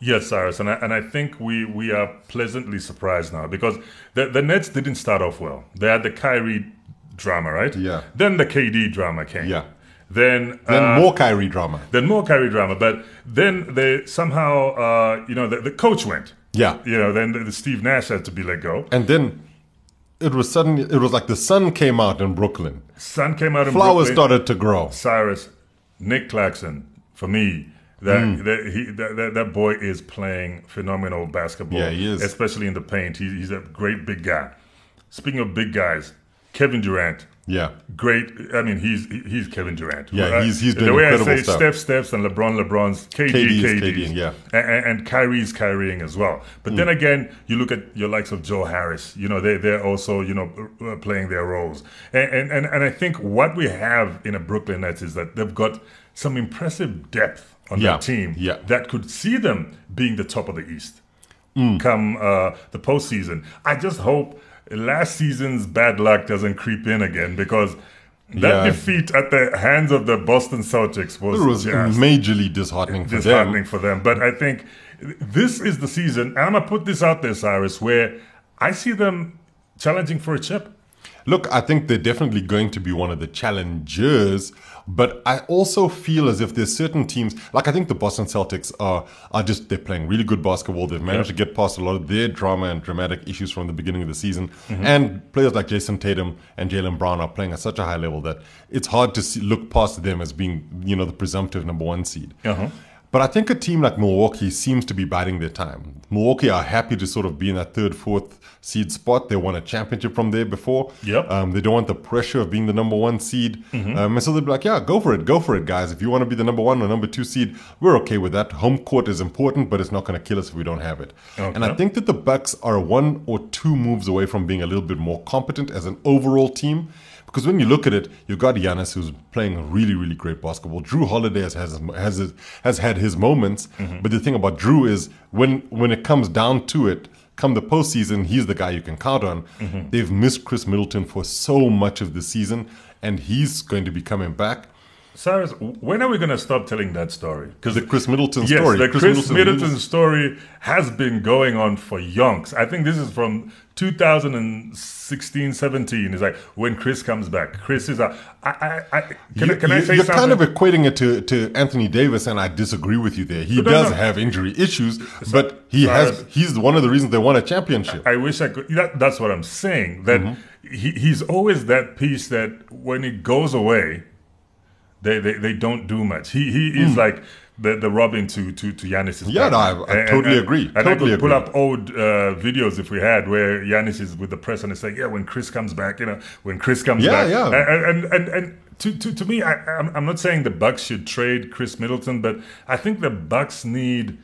Yes, Cyrus, and I, and I think we, we are pleasantly surprised now because the, the Nets didn't start off well. They had the Kyrie drama, right? Yeah. Then the KD drama came. Yeah. Then Then uh, more Kyrie drama. then more Kyrie drama, but then they somehow uh, you know the, the coach went. Yeah. You know, then the, the Steve Nash had to be let go. And then it was suddenly, it was like the sun came out in Brooklyn. Sun came out in Flowers Brooklyn. started to grow. Cyrus, Nic Claxton, for me, that Mm. that, he, that, that that boy is playing phenomenal basketball. Yeah, he is. especially in the paint. He, he's a great big guy. Speaking of big guys, Kevin Durant. Yeah. Great. I mean, he's he's Kevin Durant. Yeah, Uh, he's- he's the doing way I say stuff. Steph, Steph's, and LeBron, LeBron's, KD, KD KD's, KD, yeah. and, and, Kyrie's carrying as well. But then again, you look at your likes of Joe Harris. You know, they they're also you know uh, playing their roles. And, and and and I think what we have in a Brooklyn Nets is that they've got some impressive depth on Yeah, that team yeah. that could see them being the top of the East Mm. come uh, the postseason. I just hope last season's bad luck doesn't creep in again because. That Yeah. defeat at the hands of the Boston Celtics was, It was majorly disheartening for disheartening them. for them. But I think this is the season, and I'm gonna put this out there, Cyrus, where I see them challenging for a chip. Look, I think they're definitely going to be one of the challengers, but I also feel as if there's certain teams, like I think the Boston Celtics are are just they're playing really good basketball. They've managed to get past a lot of their drama and dramatic issues from the beginning of the season, and players like Jayson Tatum and Jaylen Brown are playing at such a high level that it's hard to see, look past them as being you know the presumptive number one seed. Uh-huh. But I think a team like Milwaukee seems to be biding their time. Milwaukee are happy to sort of be in that third, fourth seed spot. They won a championship from there before. Yep. Um, they don't want the pressure of being the number one seed. Um, and so they'll be like, yeah, go for it. Go for it, guys. If you want to be the number one or number two seed, we're okay with that. Home court is important, but it's not going to kill us if we don't have it. And I think that the Bucks are one or two moves away from being a little bit more competent as an overall team. Because when you look at it, you've got Giannis who's playing really, really great basketball. Jrue Holiday has has has, has had his moments, mm-hmm. but the thing about Jrue is when when it comes down to it, come the postseason, he's the guy you can count on. Mm-hmm. They've missed Khris Middleton for so much of the season, and he's going to be coming back. Cyrus, when are we going to stop telling that story? Because The Khris Middleton yes, story. the Khris, Middleton, Middleton- story has been going on for yonks. I think this is from 2016, 17. It's like when Khris comes back. Khris is a. I, I, I, can, I- can I you, say you're something? kind of equating it to, to Anthony Davis, and I disagree with you there. He no, does no. have injury issues, but he has. He's one of the reasons they won a championship. I wish I could. That, that's what I'm saying. That Mm-hmm. he, he's always that piece that when it goes away, they, they, they don't do much. He he is like the, the Robin to to to. Hmm. Yeah, no. I- I totally agree. And Totally I could pull agree. up old uh, videos if we had where Giannis is with the press and it's like, yeah, when Khris comes back, you know, when Khris comes Yeah, back, yeah. and and and. and to, to, to me, I, I'm, I'm not saying the Bucks should trade Khris Middleton, but I think the Bucks need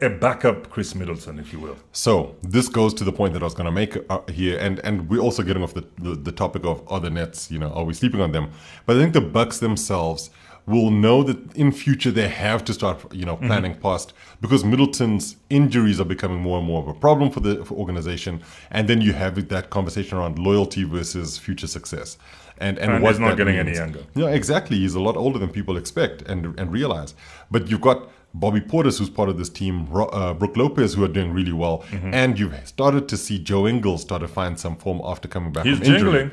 a backup Khris Middleton, if you will. So this goes to the point that I was going to make uh, here, and and we're also getting off the, the the topic of other nets. You know, are we sleeping on them? But I think the Bucks themselves will know that in future they have to start, you know, planning past because Middleton's injuries are becoming more and more of a problem for the for organization, and then you have that conversation around loyalty versus future success. And, and, And what he's not getting any younger. Yeah, exactly. He's a lot older than people expect and and realize. But you've got Bobby Portis, who's part of this team, uh, Brooke Lopez, who are doing really well, Mm-hmm. and you've started to see Joe Ingles start to find some form after coming back He's from injury. jingling.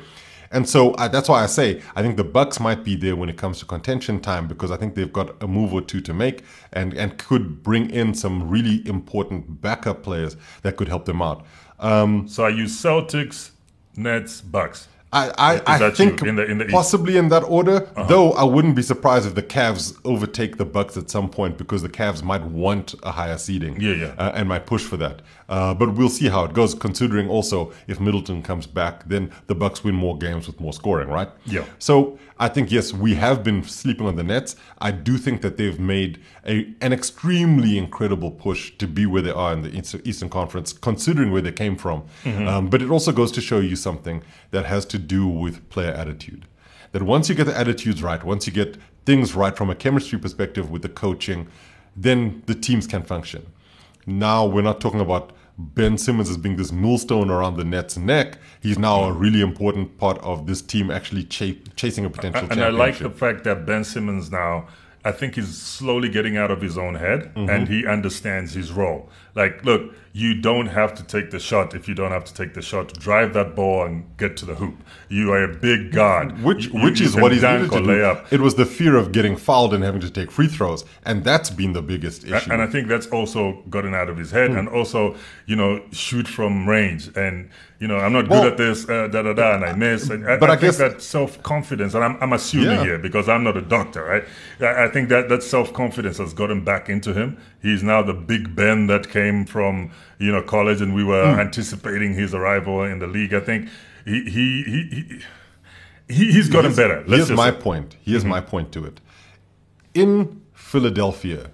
And so uh, that's why I say I think the Bucks might be there when it comes to contention time because I think they've got a move or two to make and and could bring in some really important backup players that could help them out. Um, So I use Celtics, Nets, Bucks. I, I, I think in the- in the possibly in that order. Though I wouldn't be surprised if the Cavs overtake the Bucks at some point because the Cavs might want a higher seeding. Yeah, yeah. Uh, and might push for that. Uh, but we'll see how it goes. Considering also if Middleton comes back, then the Bucks win more games with more scoring, right? Yeah. So I think yes, we have been sleeping on the Nets. I do think that they've made a an extremely incredible push to be where they are in the Eastern Conference, considering where they came from. Um, but it also goes to show you something that has to do with player attitude. That once you get the attitudes right, once you get things right from a chemistry perspective with the coaching, then the teams can function. Now we're not talking about Ben Simmons as being this millstone around the Nets' neck. He's now a really important part of this team actually cha- chasing a potential And I like the fact that Ben Simmons now, I think he's slowly getting out of his own head Mm-hmm. and he understands his role. Like, look, you don't have to take the shot if you don't have to take the shot. Drive that ball and get to the hoop. You are a big guard. which You- which you is what he's needed to lay up. It was the fear of getting fouled and having to take free throws, and that's been the biggest issue. And I think that's also gotten out of his head, Hmm. and also, you know, shoot from range. And you know, I'm not Well- good at this, uh, da da da, and I miss. And I, But I, I think guess- that self confidence, and I'm, I'm assuming Yeah. here because I'm not a doctor, right? I, I think that that self confidence has gotten back into him. He's now the Big Ben that came from you know college, and we were Hmm. anticipating his arrival in the league. I think he he he. he gotten better. Let's Here's my say. Mm-hmm. point. Here's my point to it. In Philadelphia,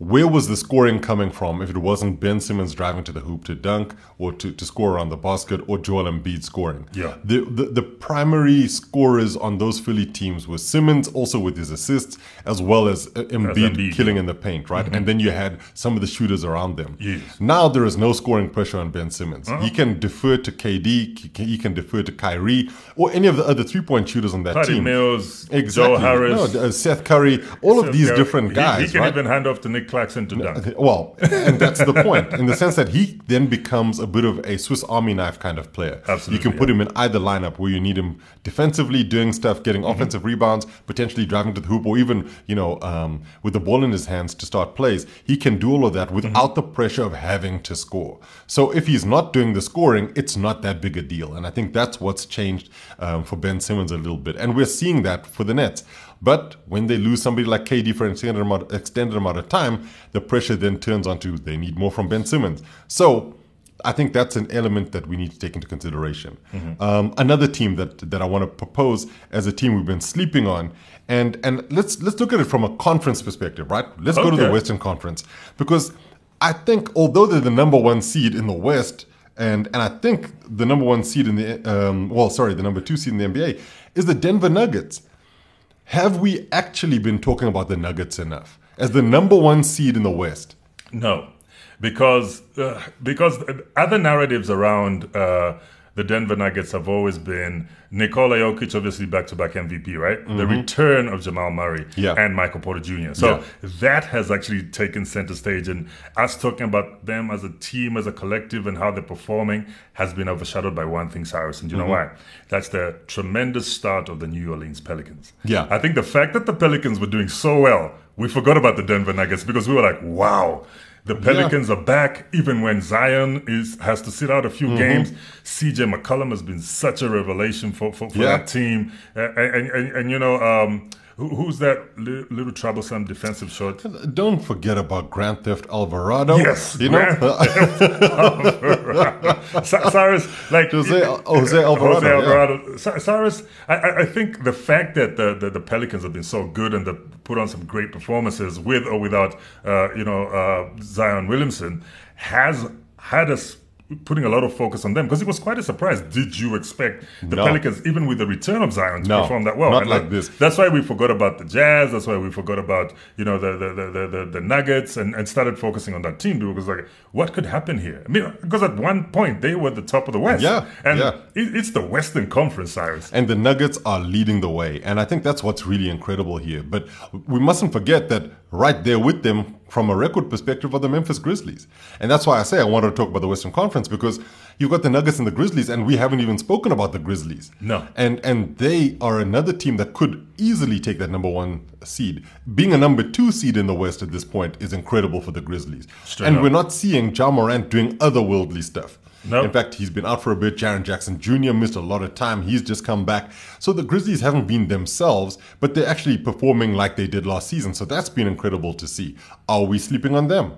where was the scoring coming from if it wasn't Ben Simmons driving to the hoop to dunk or to, to score around the basket or Joel Embiid scoring? Yeah. The, the the primary scorers on those Philly teams were Simmons, also with his assists, as well as uh, Embiid, Embiid, killing in the paint, right? And then you had some of the shooters around them. Yes. Now there is no scoring pressure on Ben Simmons. Uh-huh. He can defer to KD, he can, defer to Kyrie, or any of the other three point shooters on that Patty team. Mills, Exactly. Joe Harris, No, uh, Seth Curry, all of these He- different guys. He, can right? even hand off to Nic To dunk. Well, and that's the point, in the sense that he then becomes a bit of a Swiss Army knife kind of player. Absolutely, You can put him in either lineup where you need him defensively doing stuff, getting Mm-hmm. offensive rebounds, potentially driving to the hoop, or even, you know, um, with the ball in his hands to start plays. He can do all of that without Mm-hmm. the pressure of having to score. So if he's not doing the scoring, it's not that big a deal. And I think that's what's changed um, for Ben Simmons a little bit. And we're seeing that for the Nets. But when they lose somebody like KD for an extended amount, extended amount of time, the pressure then turns onto they need more from Ben Simmons. So I think that's an element that we need to take into consideration. Mm-hmm. Um, another team that that I want to propose as a team we've been sleeping on, and and let's let's look at it from a conference perspective, right? Let's okay. go to the Western Conference because I think although they're the number one seed in the West, and and I think the number one seed in the um, well, sorry, the number two seed in the NBA is the Denver Nuggets. Have we actually been talking about the Nuggets enough as the number one seed in the West? No, because uh, because other narratives around uh, the Denver Nuggets have always been Nikola Jokic, obviously back to back MVP, right? Mm-hmm. The return of Jamal Murray yeah. and Michael Porter Jr. So yeah. that has actually taken center stage. And us talking about them as a team, as a collective, and how they're performing has been overshadowed by one thing, Cyrus. And you mm-hmm. know why? That's the tremendous start of the New Orleans Pelicans. Yeah. I think the fact that the Pelicans were doing so well, we forgot about the Denver Nuggets because we were like, wow the Pelicans yeah. are back, even when Zion is has to sit out a few mm-hmm. games. CJ McCollum has been such a revelation for, for, for yeah. that team. Uh, and, and, and, you know, um, who's that little troublesome defensive short? Don't forget about Grand Theft Alvarado. Yes, you know. Cyrus, like Jose, Jose Alvarado. Jose Alvarado. Yeah. Cyrus, I, I, think the fact that the, the, the, Pelicans have been so good and they put on some great performances with or without, uh, you know, uh, Zion Williamson has had us putting a lot of focus on them because it was quite a surprise. Did you expect the no. Pelicans, even with the return of Zion, to no, perform that well? Not and like, this. That's why we forgot about the Jazz. That's why we forgot about you know the the the, the, the Nuggets and, and started focusing on that team because like what could happen here? I mean, because at one point they were the top of the West. Yeah, and yeah. It, it's the Western Conference, Cyrus. And the Nuggets are leading the way, and I think that's what's really incredible here. But we mustn't forget that right there with them from a record perspective are the Memphis Grizzlies. And that's why I say I wanted to talk about the Western Conference because you've got the Nuggets and the Grizzlies, and we haven't even spoken about the Grizzlies. No. And and they are another team that could easily take that number one seed. Being a number two seed in the West at this point is incredible for the Grizzlies. Straight and up. we're not seeing Ja Morant doing otherworldly stuff. In fact, he's been out for a bit. Jaren Jackson Jr. missed a lot of time. He's just come back. So the Grizzlies haven't been themselves, but they're actually performing like they did last season. So that's been incredible to see. Are we sleeping on them?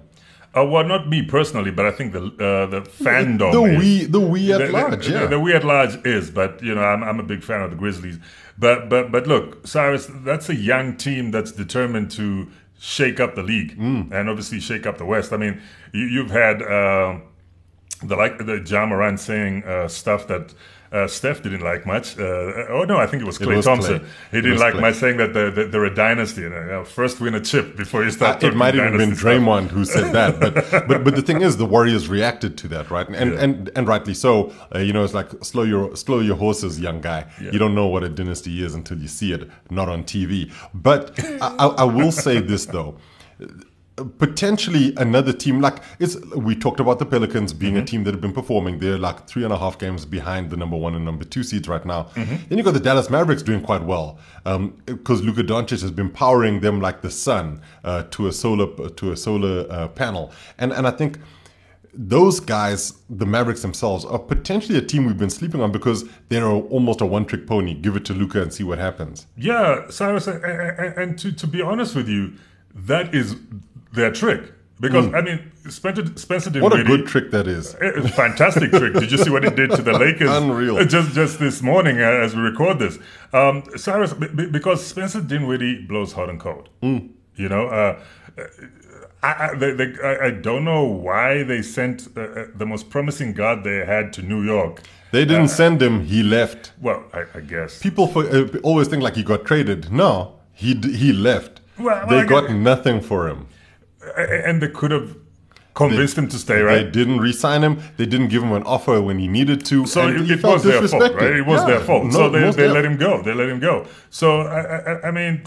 Uh, well, not me personally, but I think the uh, the fandom, the we, the we at the, large, the, yeah, the, the, we at large is. But you know, I'm, I'm a big fan of the Grizzlies. But but but look, Cyrus, that's a young team that's determined to shake up the league mm. and obviously shake up the West. I mean, you, have had. Uh, the like the Ja Morant saying uh, stuff that uh, Steph didn't like much. Uh, oh no, I think it was Klay Thompson. Klay. He didn't like Klay. my saying that they're, they're a dynasty. You know, first win a chip before you start. Uh, it might have been Draymond who said that, but, but but the thing is, the Warriors reacted to that, right? And yeah. and and rightly so. Uh, you know, it's like slow your slow your horses, young guy. Yeah. You don't know what a dynasty is until you see it, not on TV. But I, I will say this though potentially another team like it's we talked about the pelicans being mm-hmm. a team that have been performing they're like three and a half games behind the number one and number two seeds right now mm-hmm. then you got the dallas mavericks doing quite well because um, Luka Doncic has been powering them like the sun uh, to a solar to a solar uh, panel and and i think those guys, the Mavericks themselves, are potentially a team we've been sleeping on because they're almost a one-trick pony. Give it to Luka and see what happens. Yeah, Cyrus, and, and to, to be honest with you, that is their trick. Because mm. I mean, Spencer, Spencer did What a good trick that is! A fantastic trick. Did you see what he did to the Lakers? Unreal. Just just this morning uh, as we record this, um, Cyrus, because Spencer Dinwiddie blows hot and cold. Mm. You know, uh, I, I, they, they, I, I, don't know why they sent uh, uh the most promising guard they had to New York. They didn't uh, send him; he left. Well, I, guess people for, uh, always think like he got traded. No, he he left. Well, they got nothing for him and they could have convinced they, him to stay, right? They didn't re-sign him. They didn't give him an offer when he needed to. So it, it was their fault, right? It was yeah, their fault. No, so they, they let him go. They let him go. So I, I, I, mean,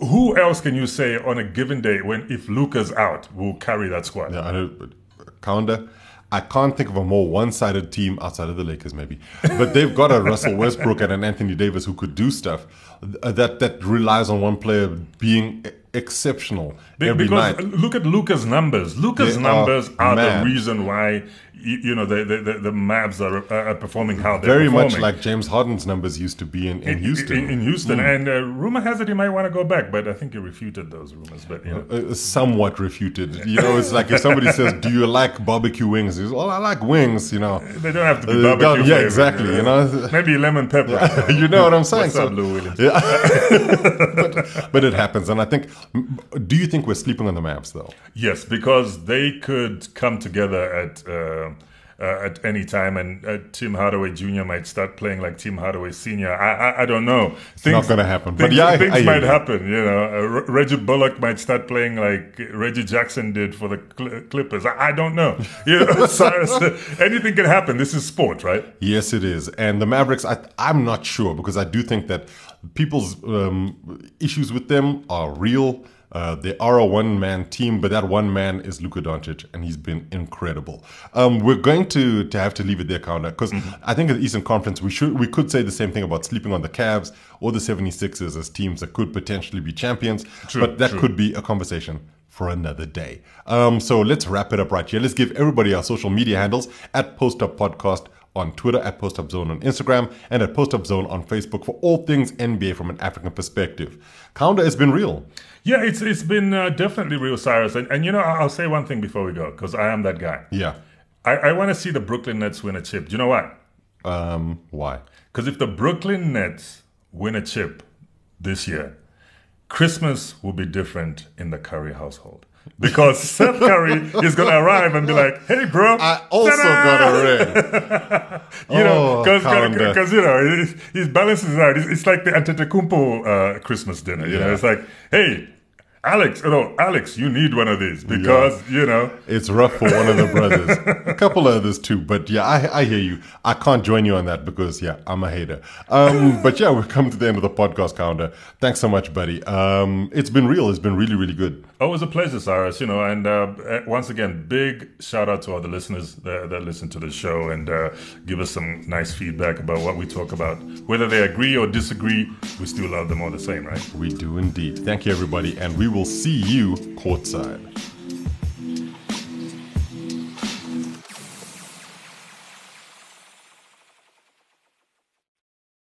who else can you say on a given day when if Luka's out will carry that squad? Yeah, I I can't think of a more one-sided team outside of the Lakers, maybe. But they've got a Russell Westbrook and an Anthony Davis who could do stuff that that relies on one player being exceptional Be- every because night. look at Luka's numbers. Luka's They numbers are are, the reason why you, you know the the, the, the Mavs are, are performing how they're Very performing. much like James Harden's numbers used to be in, in Houston. In, in Houston, Mm. and uh, rumor has it he might want to go back, but I think he refuted those rumors. But you know, uh, somewhat refuted. You know, it's like if somebody says, "Do you like barbecue wings?" He says, "Well, I like wings." You know, they don't have to be Uh, barbecue. yeah, flavored, exactly, you know. maybe lemon pepper. you know what I'm saying? What's up, Lou Williams? Yeah, but, but it happens, and I think. Do you think we're sleeping on the Mavs though? Yes, because they could come together at uh, uh, at any time, and uh, Tim Hardaway Jr. might start playing like Tim Hardaway Sr. I I, I don't know. Things, not gonna happen, but yeah, things I hear might happen. You know, uh, Re- Reggie Bullock might start playing like Reggie Jackson did for the Cl- Clippers. I, I don't know. You know, Cyrus, anything can happen. This is sport, right? Yes, it is. And the Mavericks, I, I'm not sure because I do think that people's um, issues with them are real. Uh, they are a one man team, but that one man is Luka Doncic, and he's been incredible. Um, we're going to, to have to leave it there, Kaunda, because I think in the Eastern Conference, we should we could say the same thing about sleeping on the Cavs or the 76ers as teams that could potentially be champions, True, but that true. could be a conversation for another day. Um, so let's wrap it up right here. Let's give everybody our social media handles at Post Up Podcast on Twitter, at Post Up Zone on Instagram, and at Post Up Zone on Facebook for all things NBA from an African perspective. Kaunda has been real. Yeah, it's it's been uh, definitely real, Cyrus. And, and you know, I'll I'll say one thing before we go because I am that guy. Yeah. I, I want to see the Brooklyn Nets win a chip. Do you know why? Um, why? Because if the Brooklyn Nets win a chip this year, Christmas will be different in the Curry household. Because Seth Curry is going to arrive and be like, hey, bro. I also ta-da!" got a ring. You know, Oh, because you know, he, balances it out. It's, it's like the Antetokounmpo uh, Christmas dinner. You know, it's like, hey, Alex, you know, Alex, you need one of these because, you know, It's rough for one of the brothers. a couple others too, but yeah, I, I hear you. I can't join you on that because yeah, I'm a hater. Um, but yeah, we've come to the end of the podcast calendar. Thanks so much, buddy. Um, it's been real. It's been really, really good. Always a pleasure, Cyrus. You know, and uh, uh, once again, big shout out to all the listeners that, that listen to the show and uh, give us some nice feedback about what we talk about. Whether they agree or disagree, we still love them all the same, right? We do indeed. Thank you, everybody, and we will see you courtside.